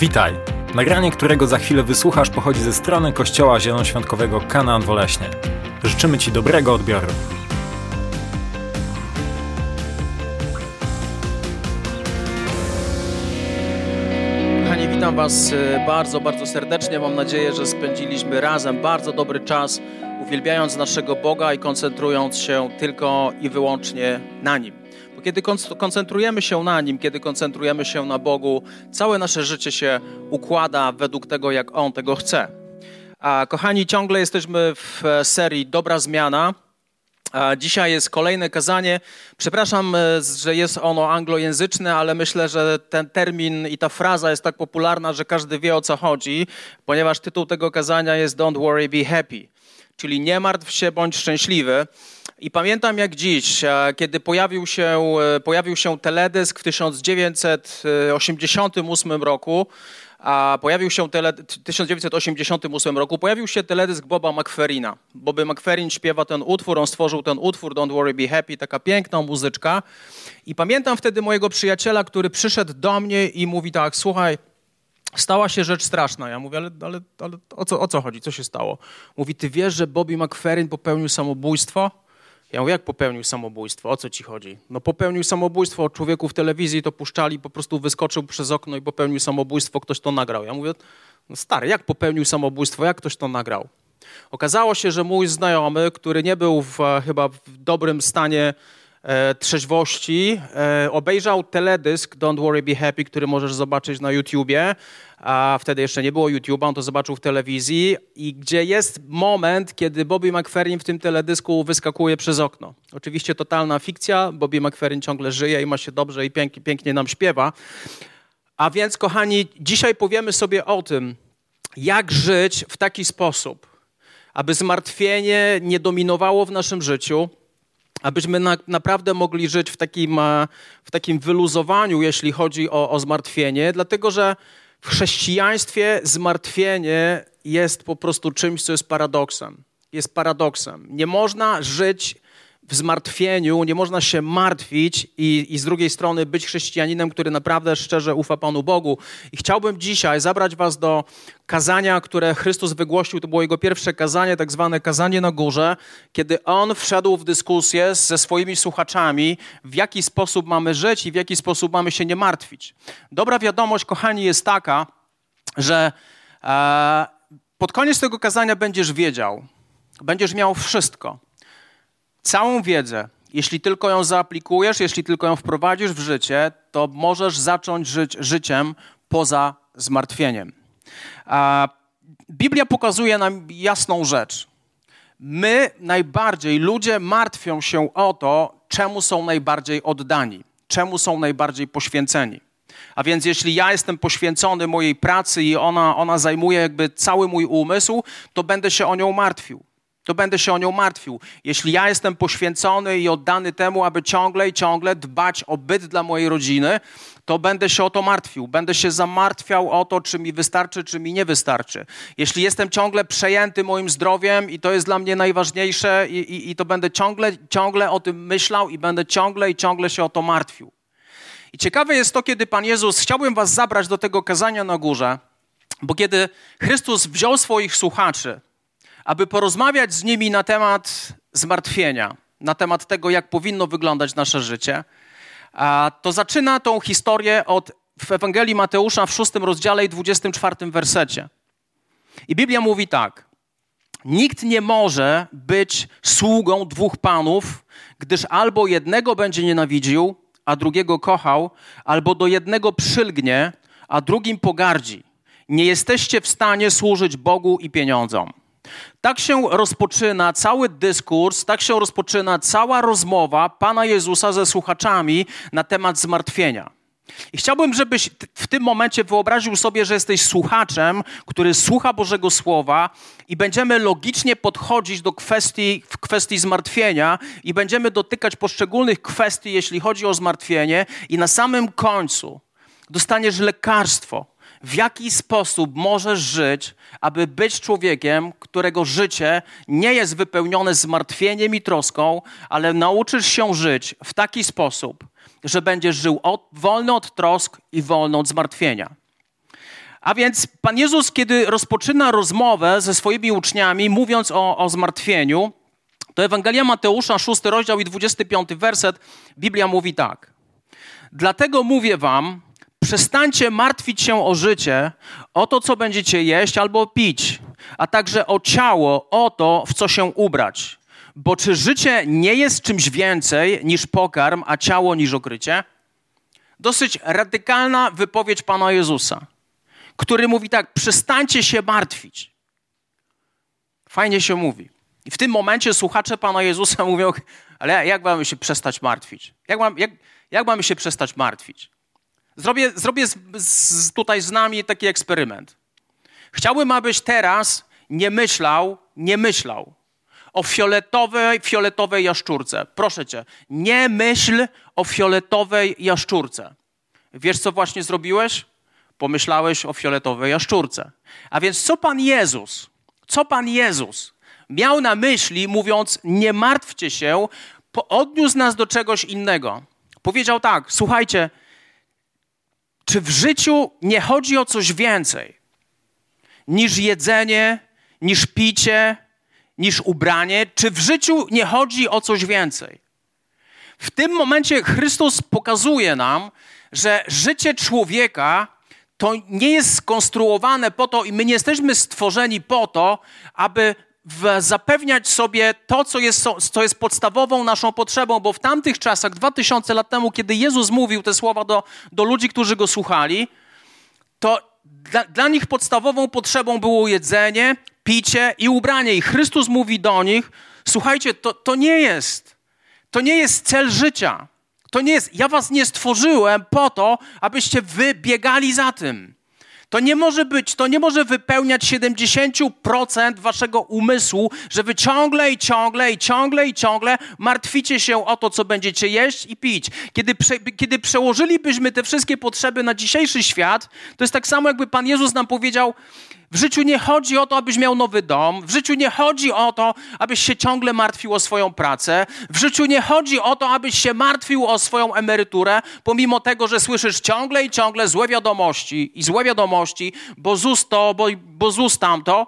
Witaj! Nagranie, którego za chwilę wysłuchasz, pochodzi ze strony Kościoła Zielonoświątkowego Kanaan Woleśnie. Życzymy Ci dobrego odbioru. Kochani, witam Was e, bardzo, bardzo serdecznie. Mam nadzieję, że spędziliśmy razem bardzo dobry czas, uwielbiając naszego Boga i koncentrując się tylko i wyłącznie na Nim. Bo kiedy koncentrujemy się na Nim, kiedy koncentrujemy się na Bogu, całe nasze życie się układa według tego, jak On tego chce. A kochani, ciągle jesteśmy w e, serii Dobra Zmiana. A dzisiaj jest kolejne kazanie. Przepraszam, e, że jest ono anglojęzyczne, ale myślę, że ten termin i ta fraza jest tak popularna, że każdy wie o co chodzi, ponieważ tytuł tego kazania jest Don't worry, be happy, czyli nie martw się, bądź szczęśliwy. I pamiętam jak dziś, e, kiedy pojawił się, e, pojawił się teledysk w 1988 roku, a pojawił się tele, w 1988 roku pojawił się teledysk Boba McFerrina. Bobby McFerrin śpiewa ten utwór, on stworzył ten utwór Don't Worry Be Happy, taka piękna muzyczka. I pamiętam wtedy mojego przyjaciela, który przyszedł do mnie i mówi tak, słuchaj, stała się rzecz straszna. Ja mówię, ale, ale, ale o, co, o co chodzi, co się stało? Mówi, ty wiesz, że Bobby McFerrin popełnił samobójstwo? Ja mówię, jak popełnił samobójstwo? O co ci chodzi? No popełnił samobójstwo, człowieku w telewizji to puszczali, po prostu wyskoczył przez okno i popełnił samobójstwo, ktoś to nagrał. Ja mówię, no stary, jak popełnił samobójstwo, jak ktoś to nagrał? Okazało się, że mój znajomy, który nie był w, chyba w dobrym stanie e, trzeźwości, e, obejrzał teledysk Don't Worry Be Happy, który możesz zobaczyć na YouTubie, a wtedy jeszcze nie było YouTube'a, on to zobaczył w telewizji i gdzie jest moment, kiedy Bobby McFerrin w tym teledysku wyskakuje przez okno. Oczywiście totalna fikcja, Bobby McFerrin ciągle żyje i ma się dobrze i pięknie, pięknie nam śpiewa. A więc, kochani, dzisiaj powiemy sobie o tym, jak żyć w taki sposób, aby zmartwienie nie dominowało w naszym życiu, abyśmy na, naprawdę mogli żyć w takim, e, w takim wyluzowaniu, jeśli chodzi o, o zmartwienie, dlatego że w chrześcijaństwie zmartwienie jest po prostu czymś, co jest paradoksem. Jest paradoksem. Nie można żyć w zmartwieniu, nie można się martwić i, i z drugiej strony być chrześcijaninem, który naprawdę szczerze ufa Panu Bogu. I chciałbym dzisiaj zabrać Was do kazania, które Chrystus wygłosił. To było Jego pierwsze kazanie, tak zwane kazanie na górze, kiedy On wszedł w dyskusję ze swoimi słuchaczami, w jaki sposób mamy żyć i w jaki sposób mamy się nie martwić. Dobra wiadomość, kochani, jest taka, że e, pod koniec tego kazania będziesz wiedział, będziesz miał wszystko całą wiedzę, jeśli tylko ją zaaplikujesz, jeśli tylko ją wprowadzisz w życie, to możesz zacząć żyć życiem poza zmartwieniem. A Biblia pokazuje nam jasną rzecz. My najbardziej, ludzie martwią się o to, czemu są najbardziej oddani, czemu są najbardziej poświęceni. A więc jeśli ja jestem poświęcony mojej pracy i ona, ona zajmuje jakby cały mój umysł, to będę się o nią martwił to będę się o nią martwił. Jeśli ja jestem poświęcony i oddany temu, aby ciągle i ciągle dbać o byt dla mojej rodziny, to będę się o to martwił. Będę się zamartwiał o to, czy mi wystarczy, czy mi nie wystarczy. Jeśli jestem ciągle przejęty moim zdrowiem i to jest dla mnie najważniejsze, i, i, i to będę ciągle, ciągle o tym myślał i będę ciągle i ciągle się o to martwił. I ciekawe jest to, kiedy Pan Jezus, chciałbym Was zabrać do tego kazania na górze, bo kiedy Chrystus wziął swoich słuchaczy, aby porozmawiać z nimi na temat zmartwienia, na temat tego, jak powinno wyglądać nasze życie, to zaczyna tą historię od w Ewangelii Mateusza w szóstym rozdziale i 24 wersecie. I Biblia mówi tak. Nikt nie może być sługą dwóch panów, gdyż albo jednego będzie nienawidził, a drugiego kochał, albo do jednego przylgnie, a drugim pogardzi. Nie jesteście w stanie służyć Bogu i pieniądzom. Tak się rozpoczyna cały dyskurs, tak się rozpoczyna cała rozmowa Pana Jezusa ze słuchaczami na temat zmartwienia. I chciałbym, żebyś w tym momencie wyobraził sobie, że jesteś słuchaczem, który słucha Bożego Słowa i będziemy logicznie podchodzić do kwestii, kwestii zmartwienia i będziemy dotykać poszczególnych kwestii, jeśli chodzi o zmartwienie i na samym końcu dostaniesz lekarstwo, w jaki sposób możesz żyć, aby być człowiekiem, którego życie nie jest wypełnione zmartwieniem i troską, ale nauczysz się żyć w taki sposób, że będziesz żył od, wolny od trosk i wolny od zmartwienia. A więc Pan Jezus, kiedy rozpoczyna rozmowę ze swoimi uczniami, mówiąc o, o zmartwieniu, to Ewangelia Mateusza, 6 rozdział i 25 werset, Biblia mówi tak. Dlatego mówię wam, przestańcie martwić się o życie, o to, co będziecie jeść albo pić, a także o ciało, o to, w co się ubrać. Bo czy życie nie jest czymś więcej niż pokarm, a ciało niż okrycie? Dosyć radykalna wypowiedź Pana Jezusa, który mówi tak: przestańcie się martwić. Fajnie się mówi. I w tym momencie słuchacze Pana Jezusa mówią, ale jak mamy się przestać martwić? Jak, mam, jak, jak mamy się przestać martwić? Zrobię, zrobię z, z, tutaj z nami taki eksperyment. Chciałbym, abyś teraz nie myślał, nie myślał o fioletowej, fioletowej jaszczurce. Proszę cię, nie myśl o fioletowej jaszczurce. Wiesz, co właśnie zrobiłeś? Pomyślałeś o fioletowej jaszczurce. A więc co Pan Jezus, co Pan Jezus miał na myśli, mówiąc, nie martwcie się, odniósł nas do czegoś innego. Powiedział tak, słuchajcie, czy w życiu nie chodzi o coś więcej niż jedzenie, niż picie, niż ubranie? Czy w życiu nie chodzi o coś więcej? W tym momencie Chrystus pokazuje nam, że życie człowieka to nie jest skonstruowane po to i my nie jesteśmy stworzeni po to, aby zapewniać sobie to, co jest, co jest podstawową naszą potrzebą, bo w tamtych czasach, 2000 lat temu, kiedy Jezus mówił te słowa do, do ludzi, którzy go słuchali, to dla, dla nich podstawową potrzebą było jedzenie, picie i ubranie. I Chrystus mówi do nich: Słuchajcie, to, to nie jest, to nie jest cel życia. To nie jest, ja was nie stworzyłem po to, abyście wy biegali za tym. To nie może być, to nie może wypełniać 70% waszego umysłu, że wy ciągle i ciągle i ciągle i ciągle martwicie się o to, co będziecie jeść i pić. Kiedy, prze, kiedy przełożylibyśmy te wszystkie potrzeby na dzisiejszy świat, to jest tak samo, jakby Pan Jezus nam powiedział, w życiu nie chodzi o to, abyś miał nowy dom. W życiu nie chodzi o to, abyś się ciągle martwił o swoją pracę. W życiu nie chodzi o to, abyś się martwił o swoją emeryturę, pomimo tego, że słyszysz ciągle i ciągle złe wiadomości i złe wiadomości, bo ZUS to, bo, bo ZUS tamto.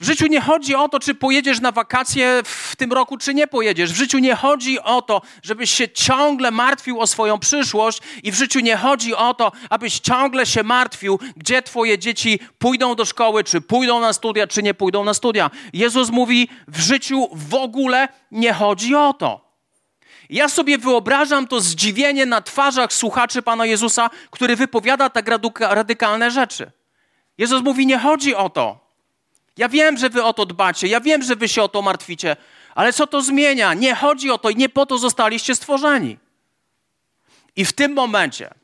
W życiu nie chodzi o to, czy pojedziesz na wakacje w tym roku, czy nie pojedziesz. W życiu nie chodzi o to, żebyś się ciągle martwił o swoją przyszłość, i w życiu nie chodzi o to, abyś ciągle się martwił, gdzie twoje dzieci pójdą do szkoły, czy pójdą na studia, czy nie pójdą na studia. Jezus mówi, w życiu w ogóle nie chodzi o to. Ja sobie wyobrażam to zdziwienie na twarzach słuchaczy Pana Jezusa, który wypowiada tak radykalne rzeczy. Jezus mówi, nie chodzi o to. Ja wiem, że wy o to dbacie, ja wiem, że wy się o to martwicie, ale co to zmienia? Nie chodzi o to i nie po to zostaliście stworzeni. I w tym momencie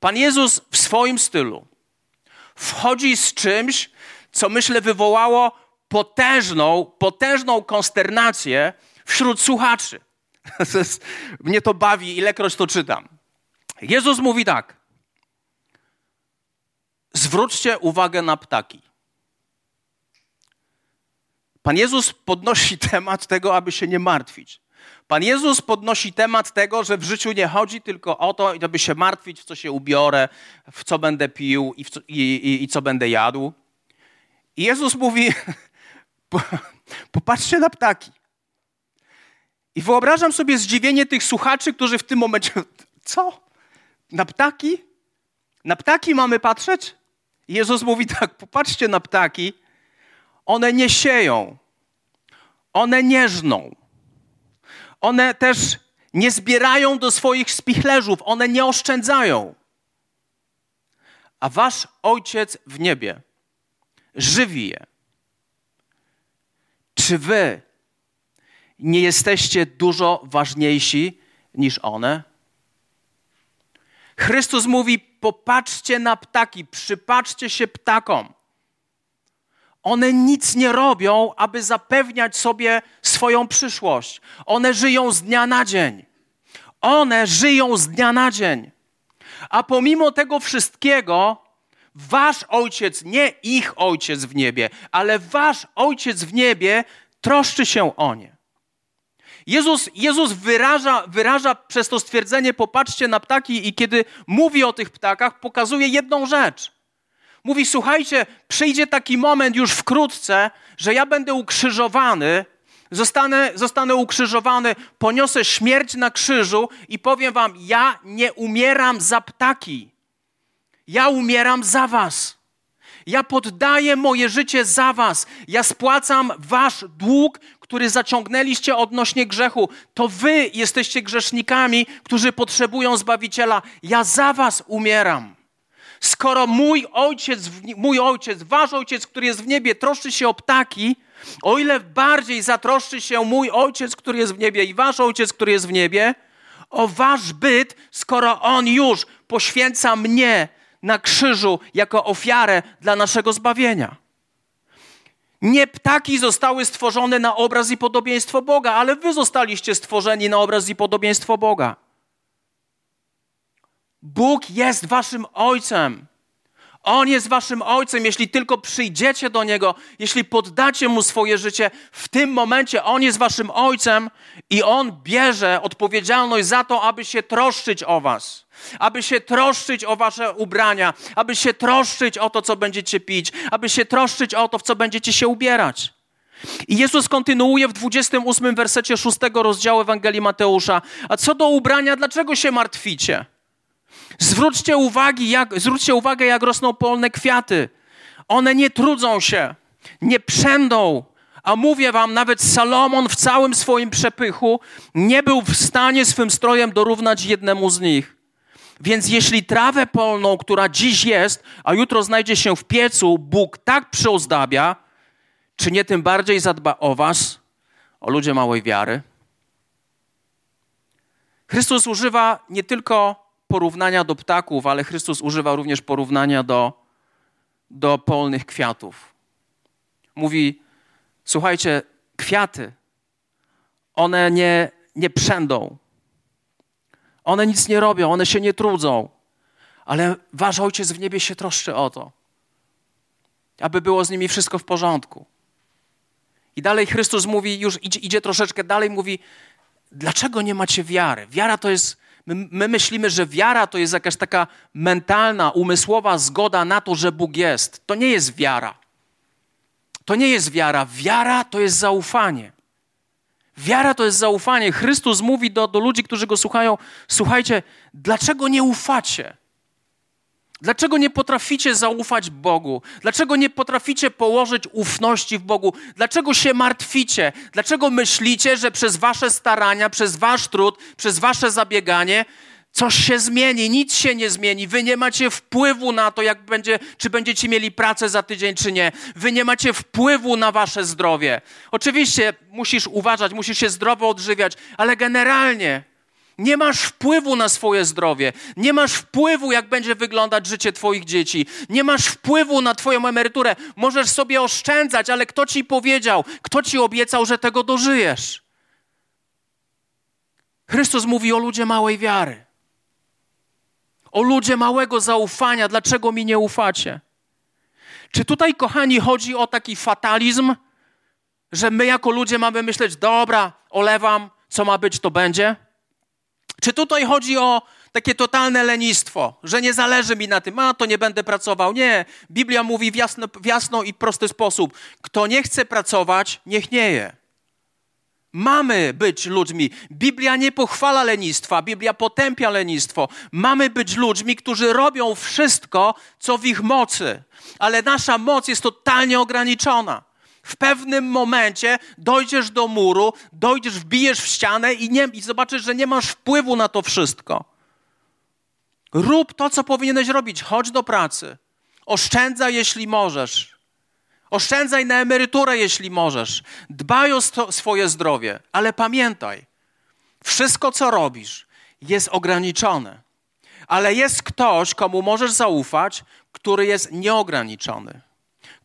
Pan Jezus w swoim stylu wchodzi z czymś, co myślę wywołało potężną, potężną konsternację wśród słuchaczy. Mnie to bawi, ilekroć to czytam. Jezus mówi tak. Zwróćcie uwagę na ptaki. Pan Jezus podnosi temat tego, aby się nie martwić. Pan Jezus podnosi temat tego, że w życiu nie chodzi tylko o to, aby się martwić, w co się ubiorę, w co będę pił i, co, i, i, i co będę jadł. I Jezus mówi: Popatrzcie na ptaki. I wyobrażam sobie zdziwienie tych słuchaczy, którzy w tym momencie. Co? Na ptaki? Na ptaki mamy patrzeć? I Jezus mówi tak: Popatrzcie na ptaki one nie sieją, one nie żną, one też nie zbierają do swoich spichlerzów, one nie oszczędzają. A wasz ojciec w niebie żywi je. Czy wy nie jesteście dużo ważniejsi niż one? Chrystus mówi: popatrzcie na ptaki, przypatrzcie się ptakom. One nic nie robią, aby zapewniać sobie swoją przyszłość. One żyją z dnia na dzień. One żyją z dnia na dzień. A pomimo tego wszystkiego, wasz ojciec, nie ich ojciec w niebie, ale wasz ojciec w niebie troszczy się o nie. Jezus, Jezus wyraża, wyraża przez to stwierdzenie: popatrzcie na ptaki, i kiedy mówi o tych ptakach, pokazuje jedną rzecz Mówi: Słuchajcie, przyjdzie taki moment już wkrótce, że ja będę ukrzyżowany, zostanę, zostanę ukrzyżowany, poniosę śmierć na krzyżu i powiem Wam: Ja nie umieram za ptaki. Ja umieram za Was. Ja poddaję moje życie za Was. Ja spłacam Wasz dług, który zaciągnęliście odnośnie grzechu. To Wy jesteście grzesznikami, którzy potrzebują Zbawiciela. Ja za Was umieram. Skoro mój ojciec, mój ojciec, wasz ojciec, który jest w niebie, troszczy się o ptaki, o ile bardziej zatroszczy się mój ojciec, który jest w niebie i wasz ojciec, który jest w niebie, o wasz byt, skoro on już poświęca mnie na krzyżu jako ofiarę dla naszego zbawienia. Nie ptaki zostały stworzone na obraz i podobieństwo Boga, ale wy zostaliście stworzeni na obraz i podobieństwo Boga. Bóg jest waszym ojcem. On jest waszym ojcem, jeśli tylko przyjdziecie do niego, jeśli poddacie mu swoje życie, w tym momencie on jest waszym ojcem i on bierze odpowiedzialność za to, aby się troszczyć o was, aby się troszczyć o wasze ubrania, aby się troszczyć o to, co będziecie pić, aby się troszczyć o to, w co będziecie się ubierać. I Jezus kontynuuje w 28 wersecie 6 rozdziału Ewangelii Mateusza. A co do ubrania, dlaczego się martwicie? Zwróćcie, jak, zwróćcie uwagę, jak rosną polne kwiaty. One nie trudzą się, nie przędą. A mówię wam, nawet Salomon w całym swoim przepychu nie był w stanie swym strojem dorównać jednemu z nich. Więc jeśli trawę polną, która dziś jest, a jutro znajdzie się w piecu, Bóg tak przyozdabia, czy nie tym bardziej zadba o was, o ludzie małej wiary? Chrystus używa nie tylko porównania do ptaków, ale Chrystus używa również porównania do, do polnych kwiatów. Mówi: Słuchajcie, kwiaty, one nie, nie przędą. One nic nie robią, one się nie trudzą. Ale wasz ojciec w niebie się troszczy o to, aby było z nimi wszystko w porządku. I dalej Chrystus mówi, już idzie, idzie troszeczkę dalej, mówi: Dlaczego nie macie wiary? Wiara to jest My, my, myślimy, że wiara to jest jakaś taka mentalna, umysłowa zgoda na to, że Bóg jest. To nie jest wiara. To nie jest wiara. Wiara to jest zaufanie. Wiara to jest zaufanie. Chrystus mówi do, do ludzi, którzy go słuchają: Słuchajcie, dlaczego nie ufacie? Dlaczego nie potraficie zaufać Bogu? Dlaczego nie potraficie położyć ufności w Bogu? Dlaczego się martwicie? Dlaczego myślicie, że przez wasze starania, przez wasz trud, przez wasze zabieganie coś się zmieni? Nic się nie zmieni. Wy nie macie wpływu na to, jak będzie, czy będziecie mieli pracę za tydzień, czy nie. Wy nie macie wpływu na wasze zdrowie. Oczywiście musisz uważać, musisz się zdrowo odżywiać, ale generalnie nie masz wpływu na swoje zdrowie. Nie masz wpływu, jak będzie wyglądać życie Twoich dzieci. Nie masz wpływu na Twoją emeryturę. Możesz sobie oszczędzać, ale kto Ci powiedział, kto Ci obiecał, że tego dożyjesz? Chrystus mówi o ludzie małej wiary. O ludzie małego zaufania. Dlaczego mi nie ufacie? Czy tutaj, kochani, chodzi o taki fatalizm, że my jako ludzie mamy myśleć, dobra, olewam, co ma być, to będzie? Czy tutaj chodzi o takie totalne lenistwo, że nie zależy mi na tym, a to nie będę pracował? Nie. Biblia mówi w, jasno, w jasno i prosty sposób: kto nie chce pracować, niech nie je. Mamy być ludźmi. Biblia nie pochwala lenistwa, Biblia potępia lenistwo. Mamy być ludźmi, którzy robią wszystko, co w ich mocy, ale nasza moc jest totalnie ograniczona. W pewnym momencie dojdziesz do muru, dojdziesz, wbijesz w ścianę i, nie, i zobaczysz, że nie masz wpływu na to wszystko. Rób to, co powinieneś robić. Chodź do pracy. Oszczędzaj, jeśli możesz. Oszczędzaj na emeryturę, jeśli możesz. Dbaj o swoje zdrowie, ale pamiętaj, wszystko, co robisz, jest ograniczone. Ale jest ktoś, komu możesz zaufać, który jest nieograniczony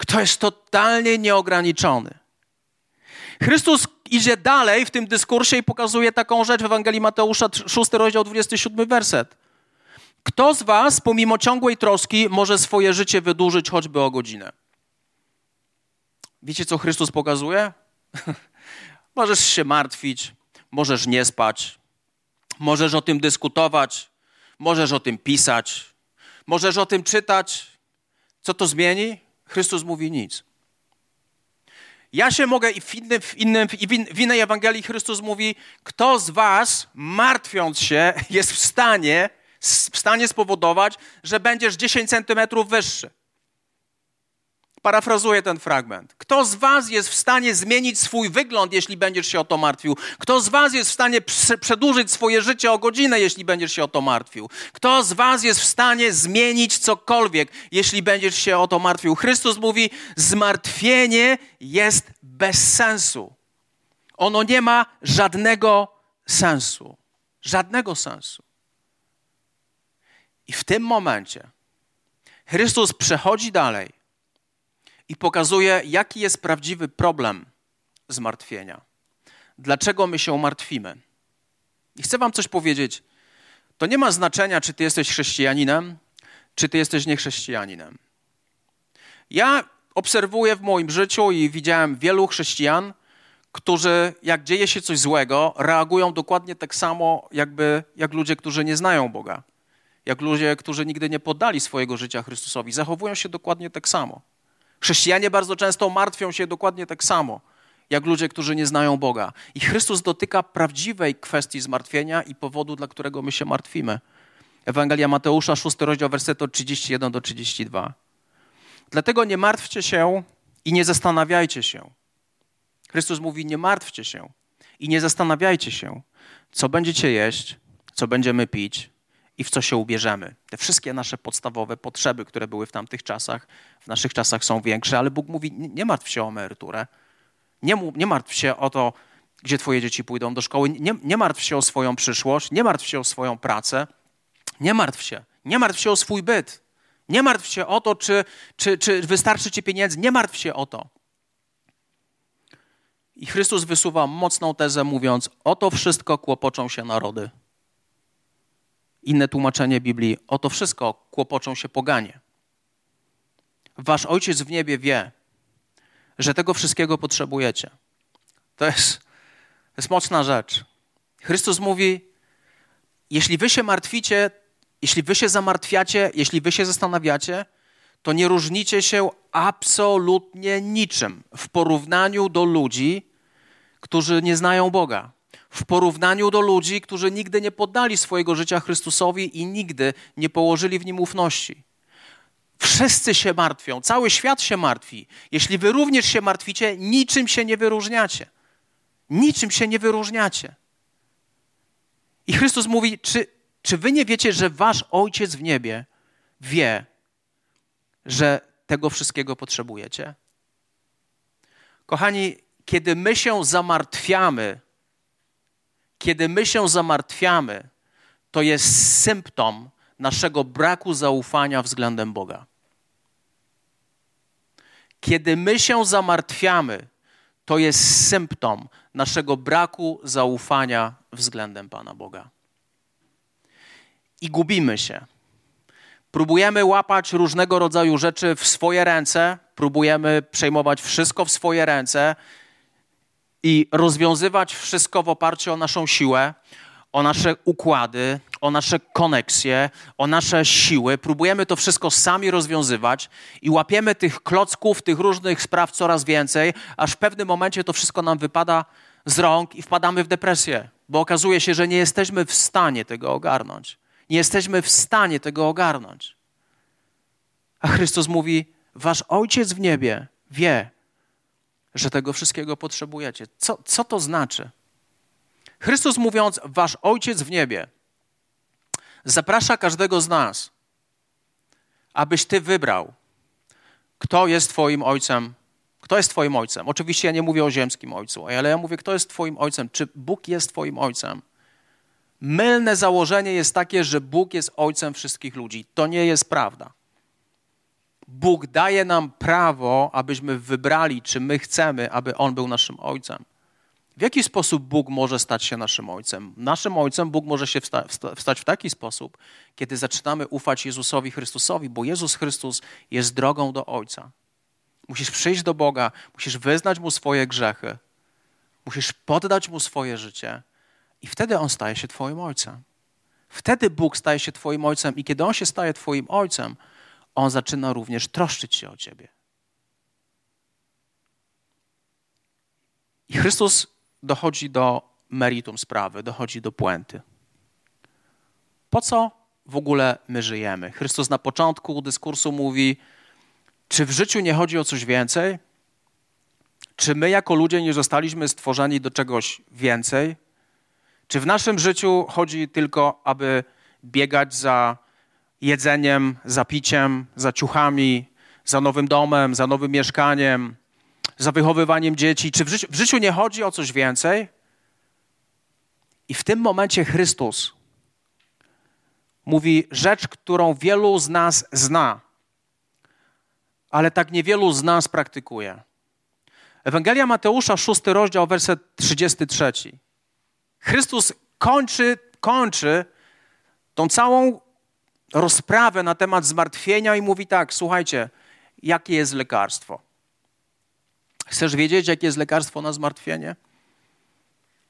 kto jest totalnie nieograniczony. Chrystus idzie dalej w tym dyskursie i pokazuje taką rzecz w Ewangelii Mateusza, 6 rozdział, 27 werset. Kto z was, pomimo ciągłej troski, może swoje życie wydłużyć choćby o godzinę? Wiecie, co Chrystus pokazuje? możesz się martwić, możesz nie spać, możesz o tym dyskutować, możesz o tym pisać, możesz o tym czytać, Co to zmieni? Chrystus mówi nic. Ja się mogę i w, innym, w, innym, w innej Ewangelii Chrystus mówi, kto z was, martwiąc się, jest w stanie, w stanie spowodować, że będziesz 10 centymetrów wyższy. Parafrazuję ten fragment. Kto z Was jest w stanie zmienić swój wygląd, jeśli będziesz się o to martwił? Kto z Was jest w stanie przedłużyć swoje życie o godzinę, jeśli będziesz się o to martwił? Kto z Was jest w stanie zmienić cokolwiek, jeśli będziesz się o to martwił? Chrystus mówi: Zmartwienie jest bez sensu. Ono nie ma żadnego sensu. Żadnego sensu. I w tym momencie Chrystus przechodzi dalej i pokazuje, jaki jest prawdziwy problem zmartwienia. Dlaczego my się martwimy? I chcę Wam coś powiedzieć. To nie ma znaczenia, czy Ty jesteś chrześcijaninem, czy Ty jesteś niechrześcijaninem. Ja obserwuję w moim życiu i widziałem wielu chrześcijan, którzy, jak dzieje się coś złego, reagują dokładnie tak samo, jakby, jak ludzie, którzy nie znają Boga. Jak ludzie, którzy nigdy nie poddali swojego życia Chrystusowi. Zachowują się dokładnie tak samo. Chrześcijanie bardzo często martwią się dokładnie tak samo, jak ludzie, którzy nie znają Boga. I Chrystus dotyka prawdziwej kwestii zmartwienia i powodu, dla którego my się martwimy. Ewangelia Mateusza, 6 rozdział, werset od 31 do 32. Dlatego nie martwcie się i nie zastanawiajcie się. Chrystus mówi: Nie martwcie się i nie zastanawiajcie się, co będziecie jeść, co będziemy pić, i w co się ubierzemy. Te wszystkie nasze podstawowe potrzeby, które były w tamtych czasach, w naszych czasach są większe, ale Bóg mówi: nie martw się o emeryturę, nie, nie martw się o to, gdzie twoje dzieci pójdą do szkoły, nie, nie martw się o swoją przyszłość, nie martw się o swoją pracę, nie martw się, nie martw się o swój byt, nie martw się o to, czy, czy, czy wystarczy ci pieniędzy, nie martw się o to. I Chrystus wysuwa mocną tezę, mówiąc: O to wszystko kłopoczą się narody. Inne tłumaczenie Biblii, o to wszystko kłopoczą się poganie. Wasz Ojciec w niebie wie, że tego wszystkiego potrzebujecie. To jest, to jest mocna rzecz. Chrystus mówi, jeśli wy się martwicie, jeśli wy się zamartwiacie, jeśli wy się zastanawiacie, to nie różnicie się absolutnie niczym w porównaniu do ludzi, którzy nie znają Boga w porównaniu do ludzi, którzy nigdy nie poddali swojego życia Chrystusowi i nigdy nie położyli w nim ufności. Wszyscy się martwią, cały świat się martwi. Jeśli wy również się martwicie, niczym się nie wyróżniacie. Niczym się nie wyróżniacie. I Chrystus mówi: czy, czy wy nie wiecie, że wasz ojciec w niebie wie, że tego wszystkiego potrzebujecie? Kochani, kiedy my się zamartwiamy kiedy my się zamartwiamy, to jest symptom naszego braku zaufania względem Boga. Kiedy my się zamartwiamy, to jest symptom naszego braku zaufania względem Pana Boga. I gubimy się. Próbujemy łapać różnego rodzaju rzeczy w swoje ręce, próbujemy przejmować wszystko w swoje ręce i rozwiązywać wszystko w oparciu o naszą siłę, o nasze układy, o nasze koneksje, o nasze siły. Próbujemy to wszystko sami rozwiązywać i łapiemy tych klocków, tych różnych spraw coraz więcej, aż w pewnym momencie to wszystko nam wypada z rąk i wpadamy w depresję, bo okazuje się, że nie jesteśmy w stanie tego ogarnąć. Nie jesteśmy w stanie tego ogarnąć. A Chrystus mówi: Wasz Ojciec w niebie wie, że tego wszystkiego potrzebujecie. Co, co to znaczy? Chrystus mówiąc, Wasz Ojciec w niebie zaprasza każdego z nas, abyś Ty wybrał, kto jest Twoim Ojcem. Kto jest Twoim Ojcem? Oczywiście ja nie mówię o ziemskim Ojcu, ale ja mówię, kto jest Twoim Ojcem. Czy Bóg jest Twoim Ojcem? Mylne założenie jest takie, że Bóg jest Ojcem wszystkich ludzi. To nie jest prawda. Bóg daje nam prawo, abyśmy wybrali, czy my chcemy, aby On był naszym Ojcem. W jaki sposób Bóg może stać się naszym Ojcem? Naszym Ojcem Bóg może się wsta wstać w taki sposób, kiedy zaczynamy ufać Jezusowi Chrystusowi, bo Jezus Chrystus jest drogą do Ojca. Musisz przyjść do Boga, musisz wyznać Mu swoje grzechy, musisz poddać Mu swoje życie i wtedy On staje się Twoim Ojcem. Wtedy Bóg staje się Twoim Ojcem i kiedy On się staje Twoim Ojcem, On zaczyna również troszczyć się o ciebie. I Chrystus dochodzi do meritum sprawy, dochodzi do puenty. Po co w ogóle my żyjemy? Chrystus na początku dyskursu mówi: Czy w życiu nie chodzi o coś więcej? Czy my jako ludzie nie zostaliśmy stworzeni do czegoś więcej? Czy w naszym życiu chodzi tylko, aby biegać za jedzeniem, za piciem, za ciuchami, za nowym domem, za nowym mieszkaniem, za wychowywaniem dzieci? Czy w życiu, w życiu nie chodzi o coś więcej? I w tym momencie Chrystus mówi rzecz, którą wielu z nas zna, ale tak niewielu z nas praktykuje. Ewangelia Mateusza, szósty rozdział, werset 33. Chrystus kończy, kończy tą całą rozprawę na temat zmartwienia i mówi tak, słuchajcie, jakie jest lekarstwo? Chcesz wiedzieć, jakie jest lekarstwo na zmartwienie?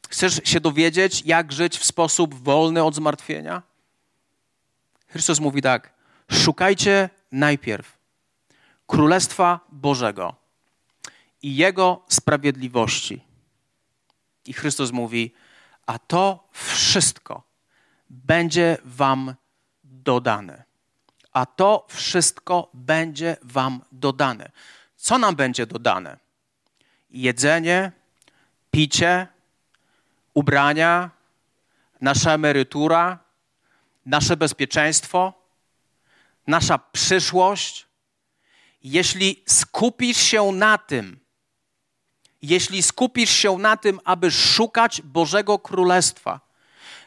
Chcesz się dowiedzieć, jak żyć w sposób wolny od zmartwienia? Chrystus mówi tak: szukajcie najpierw Królestwa Bożego i Jego sprawiedliwości. I Chrystus mówi: A to wszystko będzie Wam dodane. A to wszystko będzie Wam dodane. Co nam będzie dodane? Jedzenie, picie, ubrania, nasza emerytura, nasze bezpieczeństwo, nasza przyszłość. Jeśli skupisz się na tym, jeśli skupisz się na tym, aby szukać Bożego Królestwa,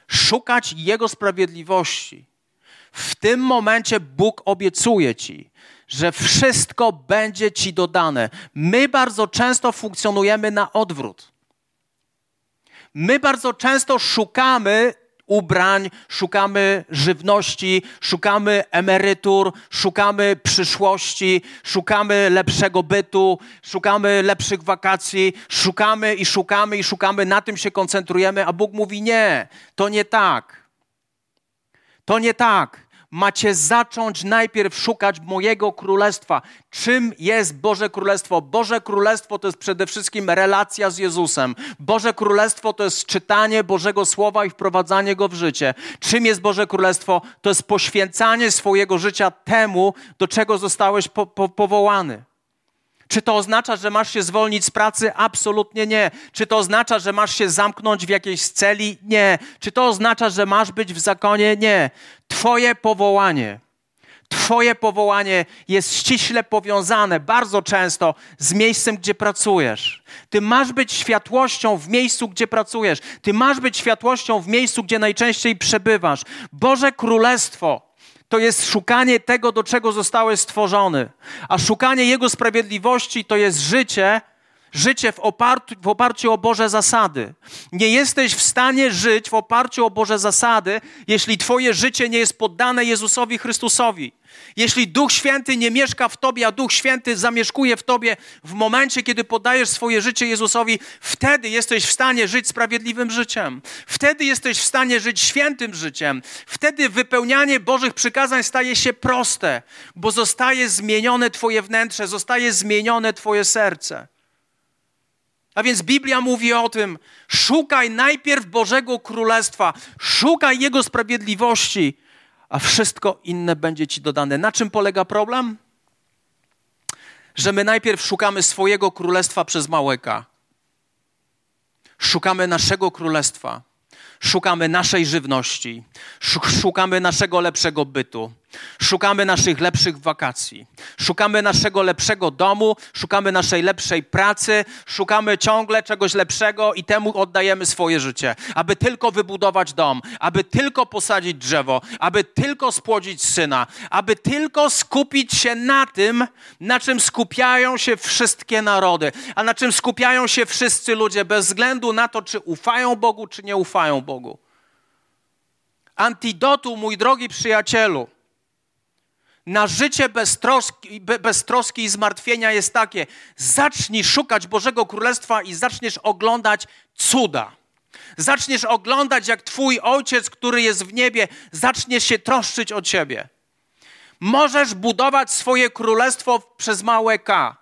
szukać Jego sprawiedliwości, w tym momencie Bóg obiecuje ci, że wszystko będzie ci dodane. My bardzo często funkcjonujemy na odwrót. My bardzo często szukamy ubrań, szukamy żywności, szukamy emerytur, szukamy przyszłości, szukamy lepszego bytu, szukamy lepszych wakacji, szukamy i szukamy i szukamy, na tym się koncentrujemy, a Bóg mówi: Nie, to nie tak. To nie tak macie zacząć najpierw szukać mojego królestwa. Czym jest Boże Królestwo? Boże Królestwo to jest przede wszystkim relacja z Jezusem. Boże Królestwo to jest czytanie Bożego Słowa i wprowadzanie go w życie. Czym jest Boże Królestwo? To jest poświęcanie swojego życia temu, do czego zostałeś po, po, powołany. Czy to oznacza, że masz się zwolnić z pracy? Absolutnie nie. Czy to oznacza, że masz się zamknąć w jakiejś celi? Nie. Czy to oznacza, że masz być w zakonie? Nie. Twoje powołanie, Twoje powołanie jest ściśle powiązane bardzo często z miejscem, gdzie pracujesz. Ty masz być światłością w miejscu, gdzie pracujesz. Ty masz być światłością w miejscu, gdzie najczęściej przebywasz. Boże Królestwo to jest szukanie tego, do czego zostałeś stworzony. A szukanie Jego sprawiedliwości to jest życie, życie w oparciu, w oparciu o Boże zasady. Nie jesteś w stanie żyć w oparciu o Boże zasady, jeśli Twoje życie nie jest poddane Jezusowi Chrystusowi. Jeśli Duch Święty nie mieszka w tobie, a Duch Święty zamieszkuje w tobie w momencie, kiedy podajesz swoje życie Jezusowi, wtedy jesteś w stanie żyć sprawiedliwym życiem. Wtedy jesteś w stanie żyć świętym życiem. Wtedy wypełnianie Bożych przykazań staje się proste, bo zostaje zmienione Twoje wnętrze, zostaje zmienione Twoje serce. A więc Biblia mówi o tym: szukaj najpierw Bożego Królestwa, szukaj Jego sprawiedliwości a wszystko inne będzie ci dodane. Na czym polega problem? Że my najpierw szukamy swojego królestwa przez małeka. Szukamy naszego królestwa Szukamy naszej żywności, szukamy naszego lepszego bytu, szukamy naszych lepszych wakacji, szukamy naszego lepszego domu, szukamy naszej lepszej pracy, szukamy ciągle czegoś lepszego i temu oddajemy swoje życie, aby tylko wybudować dom, aby tylko posadzić drzewo, aby tylko spłodzić syna, aby tylko skupić się na tym, na czym skupiają się wszystkie narody, a na czym skupiają się wszyscy ludzie, bez względu na to, czy ufają Bogu, czy nie ufają Bogu. Antidotu, mój drogi przyjacielu, na życie bez troski, bez troski i zmartwienia jest takie: zacznij szukać Bożego Królestwa i zaczniesz oglądać cuda. Zaczniesz oglądać, jak Twój ojciec, który jest w niebie, zacznie się troszczyć o Ciebie. Możesz budować swoje królestwo przez małe K.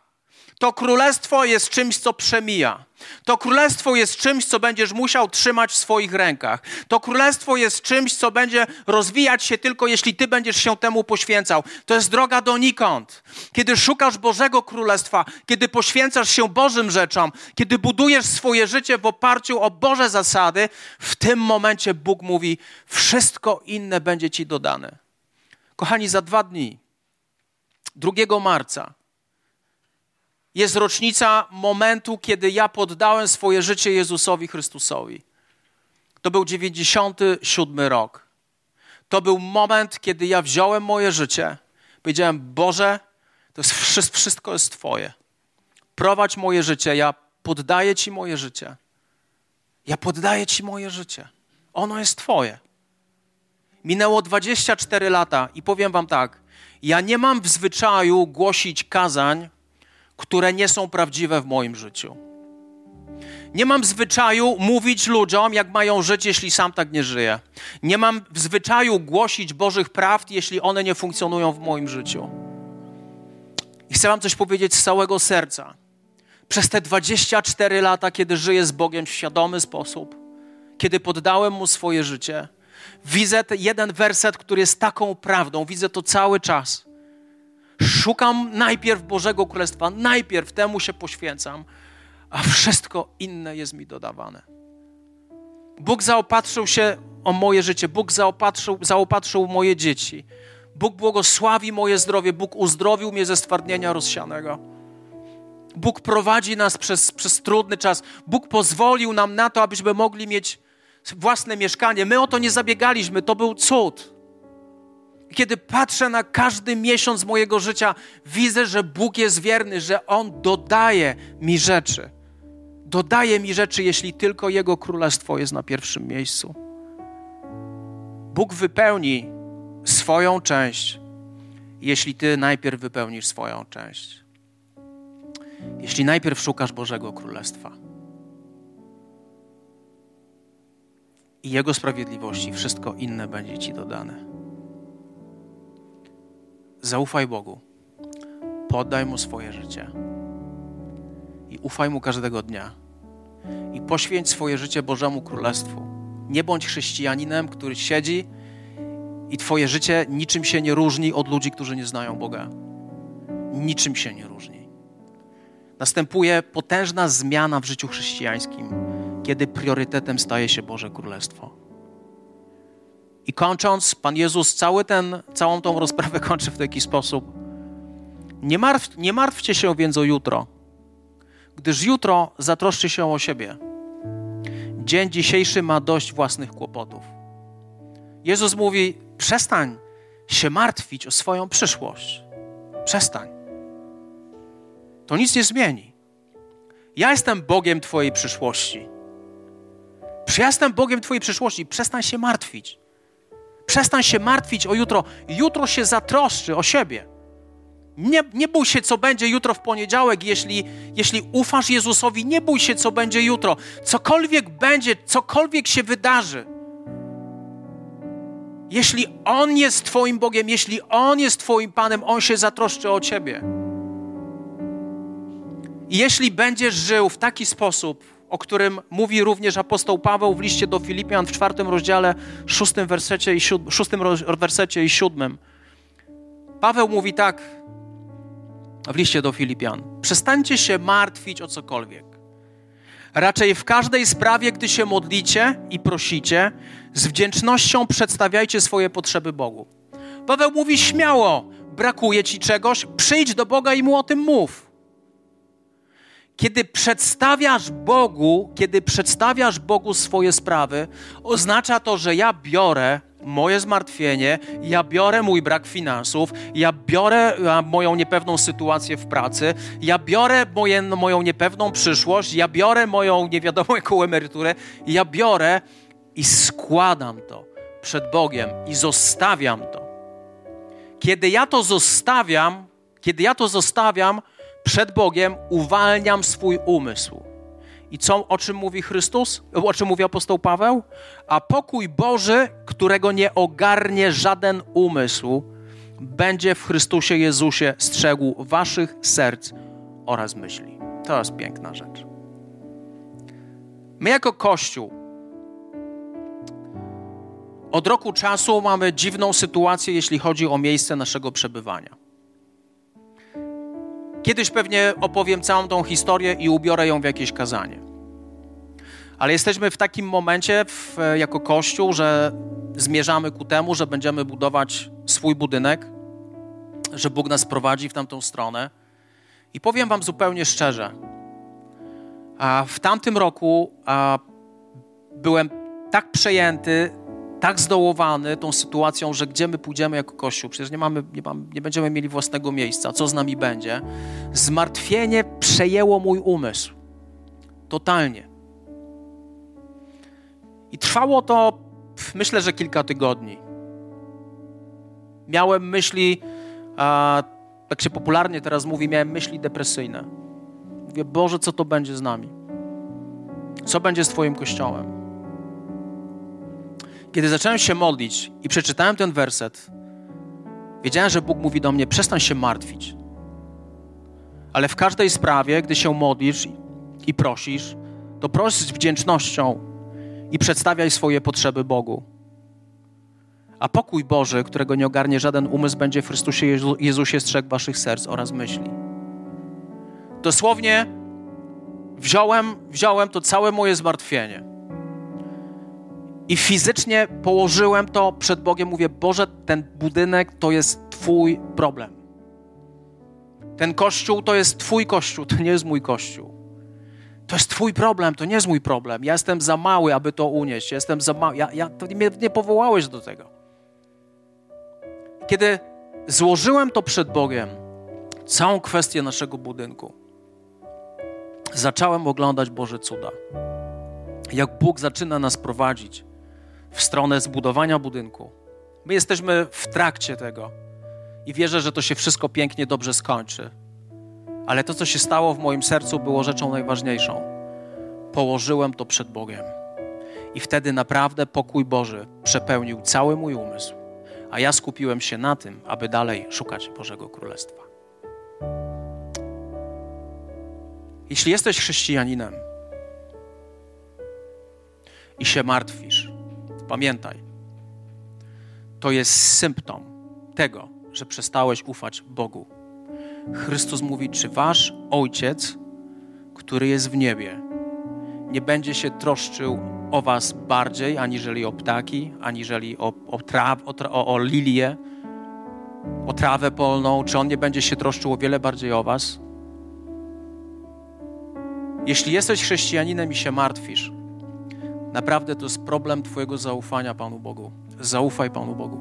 To królestwo jest czymś, co przemija. To królestwo jest czymś, co będziesz musiał trzymać w swoich rękach. To królestwo jest czymś, co będzie rozwijać się tylko jeśli ty będziesz się temu poświęcał. To jest droga donikąd. Kiedy szukasz Bożego Królestwa, kiedy poświęcasz się Bożym rzeczom, kiedy budujesz swoje życie w oparciu o Boże zasady, w tym momencie Bóg mówi: Wszystko inne będzie ci dodane. Kochani, za dwa dni, 2 marca, jest rocznica momentu, kiedy ja poddałem swoje życie Jezusowi Chrystusowi. To był 97 rok. To był moment, kiedy ja wziąłem moje życie. Powiedziałem: Boże, to jest wszystko jest Twoje. Prowadź moje życie, ja poddaję Ci moje życie. Ja poddaję Ci moje życie. Ono jest Twoje. Minęło 24 lata i powiem Wam tak: ja nie mam w zwyczaju głosić kazań które nie są prawdziwe w moim życiu. Nie mam zwyczaju mówić ludziom, jak mają żyć, jeśli sam tak nie żyję. Nie mam w zwyczaju głosić Bożych prawd, jeśli one nie funkcjonują w moim życiu. I chcę Wam coś powiedzieć z całego serca. Przez te 24 lata, kiedy żyję z Bogiem w świadomy sposób, kiedy poddałem Mu swoje życie, widzę jeden werset, który jest taką prawdą, widzę to cały czas Szukam najpierw Bożego Królestwa, najpierw temu się poświęcam, a wszystko inne jest mi dodawane. Bóg zaopatrzył się o moje życie, Bóg zaopatrzył, zaopatrzył moje dzieci. Bóg błogosławi moje zdrowie, Bóg uzdrowił mnie ze stwardnienia rozsianego. Bóg prowadzi nas przez, przez trudny czas. Bóg pozwolił nam na to, abyśmy mogli mieć własne mieszkanie. My o to nie zabiegaliśmy, to był cud. Kiedy patrzę na każdy miesiąc mojego życia, widzę, że Bóg jest wierny, że On dodaje mi rzeczy. Dodaje mi rzeczy, jeśli tylko Jego królestwo jest na pierwszym miejscu. Bóg wypełni swoją część, jeśli Ty najpierw wypełnisz swoją część. Jeśli najpierw szukasz Bożego Królestwa i Jego sprawiedliwości, wszystko inne będzie Ci dodane. Zaufaj Bogu. Poddaj Mu swoje życie. I ufaj Mu każdego dnia. I poświęć swoje życie Bożemu Królestwu. Nie bądź chrześcijaninem, który siedzi i Twoje życie niczym się nie różni od ludzi, którzy nie znają Boga. Niczym się nie różni. Następuje potężna zmiana w życiu chrześcijańskim, kiedy priorytetem staje się Boże Królestwo. I kończąc, Pan Jezus cały ten, całą tą rozprawę kończy w taki sposób. Nie, martw, nie martwcie się więc o jutro, gdyż jutro zatroszczy się o siebie. Dzień dzisiejszy ma dość własnych kłopotów. Jezus mówi: przestań się martwić o swoją przyszłość. Przestań. To nic nie zmieni. Ja jestem Bogiem Twojej przyszłości. Ja jestem Bogiem Twojej przyszłości. Przestań się martwić. Przestań się martwić o jutro. Jutro się zatroszczy o siebie. Nie, nie bój się, co będzie jutro w poniedziałek, jeśli, jeśli ufasz Jezusowi. Nie bój się, co będzie jutro. Cokolwiek będzie, cokolwiek się wydarzy. Jeśli On jest Twoim Bogiem, jeśli On jest Twoim Panem, On się zatroszczy o Ciebie. Jeśli będziesz żył w taki sposób, o którym mówi również apostoł Paweł w liście do Filipian w czwartym rozdziale, szóstym wersecie i, szóstym wersecie i siódmym. Paweł mówi tak w liście do Filipian. Przestańcie się martwić o cokolwiek. Raczej w każdej sprawie, gdy się modlicie i prosicie, z wdzięcznością przedstawiajcie swoje potrzeby Bogu. Paweł mówi śmiało, brakuje ci czegoś, przyjdź do Boga i mu o tym mów. Kiedy przedstawiasz Bogu, kiedy przedstawiasz Bogu swoje sprawy, oznacza to, że ja biorę moje zmartwienie, ja biorę mój brak finansów, ja biorę moją niepewną sytuację w pracy, ja biorę moje, moją niepewną przyszłość, ja biorę moją nie wiadomo jaką emeryturę, ja biorę i składam to przed Bogiem i zostawiam to. Kiedy ja to zostawiam, kiedy ja to zostawiam, przed Bogiem uwalniam swój umysł. I co, o czym mówi Chrystus? O czym mówi apostoł Paweł? A pokój Boży, którego nie ogarnie żaden umysł, będzie w Chrystusie Jezusie strzegł waszych serc oraz myśli. To jest piękna rzecz. My jako Kościół od roku czasu mamy dziwną sytuację, jeśli chodzi o miejsce naszego przebywania. Kiedyś pewnie opowiem całą tą historię i ubiorę ją w jakieś kazanie. Ale jesteśmy w takim momencie w, jako Kościół, że zmierzamy ku temu, że będziemy budować swój budynek, że Bóg nas prowadzi w tamtą stronę. I powiem Wam zupełnie szczerze, a w tamtym roku a, byłem tak przejęty, tak zdołowany tą sytuacją, że gdzie my pójdziemy jako Kościół? Przecież nie, mamy, nie, mamy, nie będziemy mieli własnego miejsca. Co z nami będzie? Zmartwienie przejęło mój umysł. Totalnie. I trwało to, myślę, że kilka tygodni. Miałem myśli, a, tak się popularnie teraz mówi, miałem myśli depresyjne. Mówię, Boże, co to będzie z nami? Co będzie z Twoim kościołem? Kiedy zacząłem się modlić i przeczytałem ten werset, wiedziałem, że Bóg mówi do mnie: przestań się martwić. Ale w każdej sprawie, gdy się modlisz i prosisz, to proś z wdzięcznością i przedstawiaj swoje potrzeby Bogu. A pokój Boży, którego nie ogarnie żaden umysł, będzie w Chrystusie Jezu Jezusie strzegł waszych serc oraz myśli. Dosłownie wziąłem, wziąłem to całe moje zmartwienie i fizycznie położyłem to przed Bogiem. Mówię, Boże, ten budynek to jest Twój problem. Ten kościół to jest Twój kościół, to nie jest mój kościół. To jest Twój problem, to nie jest mój problem. Ja jestem za mały, aby to unieść. Ja jestem za mały. Ja, ja, to mnie nie powołałeś do tego. Kiedy złożyłem to przed Bogiem, całą kwestię naszego budynku, zacząłem oglądać Boże cuda. Jak Bóg zaczyna nas prowadzić w stronę zbudowania budynku. My jesteśmy w trakcie tego i wierzę, że to się wszystko pięknie, dobrze skończy. Ale to, co się stało w moim sercu, było rzeczą najważniejszą. Położyłem to przed Bogiem. I wtedy naprawdę pokój Boży przepełnił cały mój umysł, a ja skupiłem się na tym, aby dalej szukać Bożego Królestwa. Jeśli jesteś chrześcijaninem i się martwisz, pamiętaj, to jest symptom tego, że przestałeś ufać Bogu. Chrystus mówi, czy wasz Ojciec, który jest w niebie, nie będzie się troszczył o was bardziej, aniżeli o ptaki, aniżeli o, o, traw, o, o, o lilię, o trawę polną, czy On nie będzie się troszczył o wiele bardziej o was? Jeśli jesteś chrześcijaninem i się martwisz, naprawdę to jest problem Twojego zaufania Panu Bogu. Zaufaj Panu Bogu.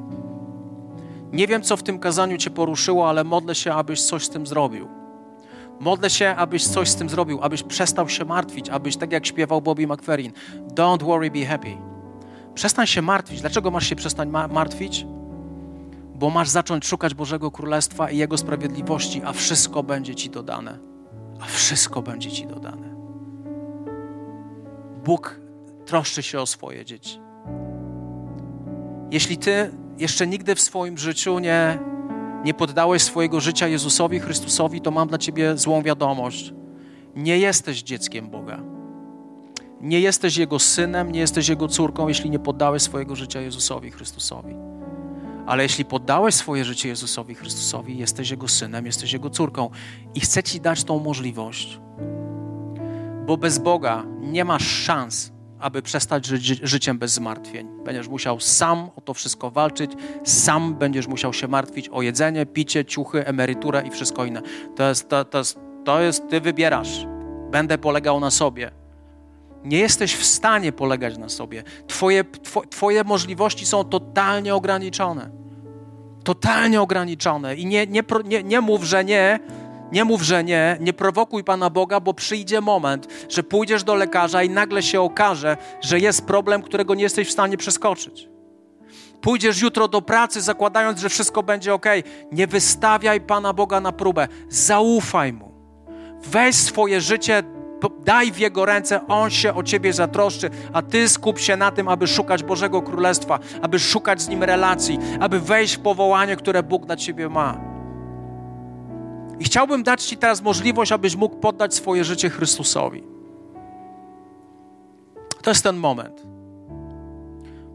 Nie wiem, co w tym kazaniu Cię poruszyło, ale modlę się, abyś coś z tym zrobił. Modlę się, abyś coś z tym zrobił, abyś przestał się martwić, abyś, tak jak śpiewał Bobby McFerrin, don't worry, be happy. Przestań się martwić. Dlaczego masz się przestać ma martwić? Bo masz zacząć szukać Bożego Królestwa i Jego sprawiedliwości, a wszystko będzie Ci dodane. A wszystko będzie Ci dodane. Bóg troszczy się o swoje dzieci. Jeśli Ty jeszcze nigdy w swoim życiu nie, nie poddałeś swojego życia Jezusowi Chrystusowi, to mam dla Ciebie złą wiadomość. Nie jesteś dzieckiem Boga. Nie jesteś Jego synem, nie jesteś Jego córką, jeśli nie poddałeś swojego życia Jezusowi Chrystusowi. Ale jeśli poddałeś swoje życie Jezusowi Chrystusowi, jesteś Jego synem, jesteś Jego córką i chcę Ci dać tą możliwość. Bo bez Boga nie masz szans aby przestać żyć życiem bez zmartwień. Będziesz musiał sam o to wszystko walczyć, sam będziesz musiał się martwić o jedzenie, picie, ciuchy, emeryturę i wszystko inne. To jest, to, to jest, to jest ty wybierasz. Będę polegał na sobie. Nie jesteś w stanie polegać na sobie. Twoje, two, twoje możliwości są totalnie ograniczone. Totalnie ograniczone. I nie, nie, nie, nie mów, że nie, nie mów, że nie, nie prowokuj Pana Boga, bo przyjdzie moment, że pójdziesz do lekarza i nagle się okaże, że jest problem, którego nie jesteś w stanie przeskoczyć. Pójdziesz jutro do pracy, zakładając, że wszystko będzie ok. Nie wystawiaj Pana Boga na próbę. Zaufaj Mu. Weź swoje życie Daj w Jego ręce, On się o Ciebie zatroszczy, a Ty skup się na tym, aby szukać Bożego Królestwa, aby szukać z Nim relacji, aby wejść w powołanie, które Bóg dla Ciebie ma. I chciałbym dać Ci teraz możliwość, abyś mógł poddać swoje życie Chrystusowi. To jest ten moment.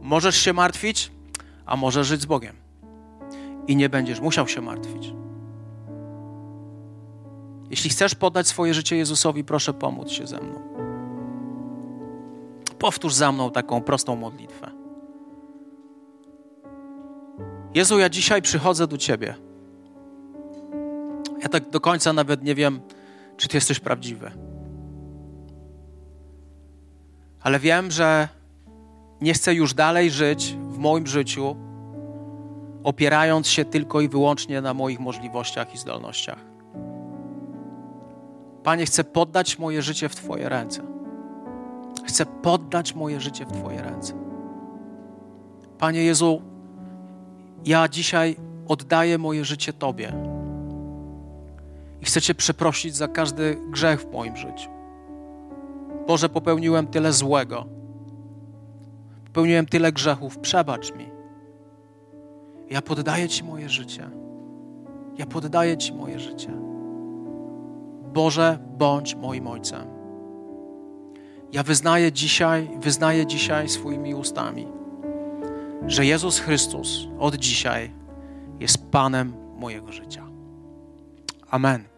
Możesz się martwić, a możesz żyć z Bogiem. I nie będziesz musiał się martwić. Jeśli chcesz poddać swoje życie Jezusowi, proszę pomóc się ze mną. Powtórz za mną taką prostą modlitwę. Jezu, ja dzisiaj przychodzę do Ciebie. Ja tak do końca nawet nie wiem, czy Ty jesteś prawdziwy. Ale wiem, że nie chcę już dalej żyć w moim życiu, opierając się tylko i wyłącznie na moich możliwościach i zdolnościach. Panie, chcę poddać moje życie w Twoje ręce. Chcę poddać moje życie w Twoje ręce. Panie Jezu, ja dzisiaj oddaję moje życie Tobie. Chcę Cię przeprosić za każdy grzech w moim życiu. Boże, popełniłem tyle złego. Popełniłem tyle grzechów. Przebacz mi. Ja poddaję Ci moje życie. Ja poddaję Ci moje życie. Boże, bądź moim Ojcem. Ja wyznaję dzisiaj, wyznaję dzisiaj swoimi ustami, że Jezus Chrystus od dzisiaj jest Panem mojego życia. Amen.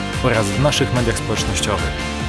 oraz w naszych mediach społecznościowych.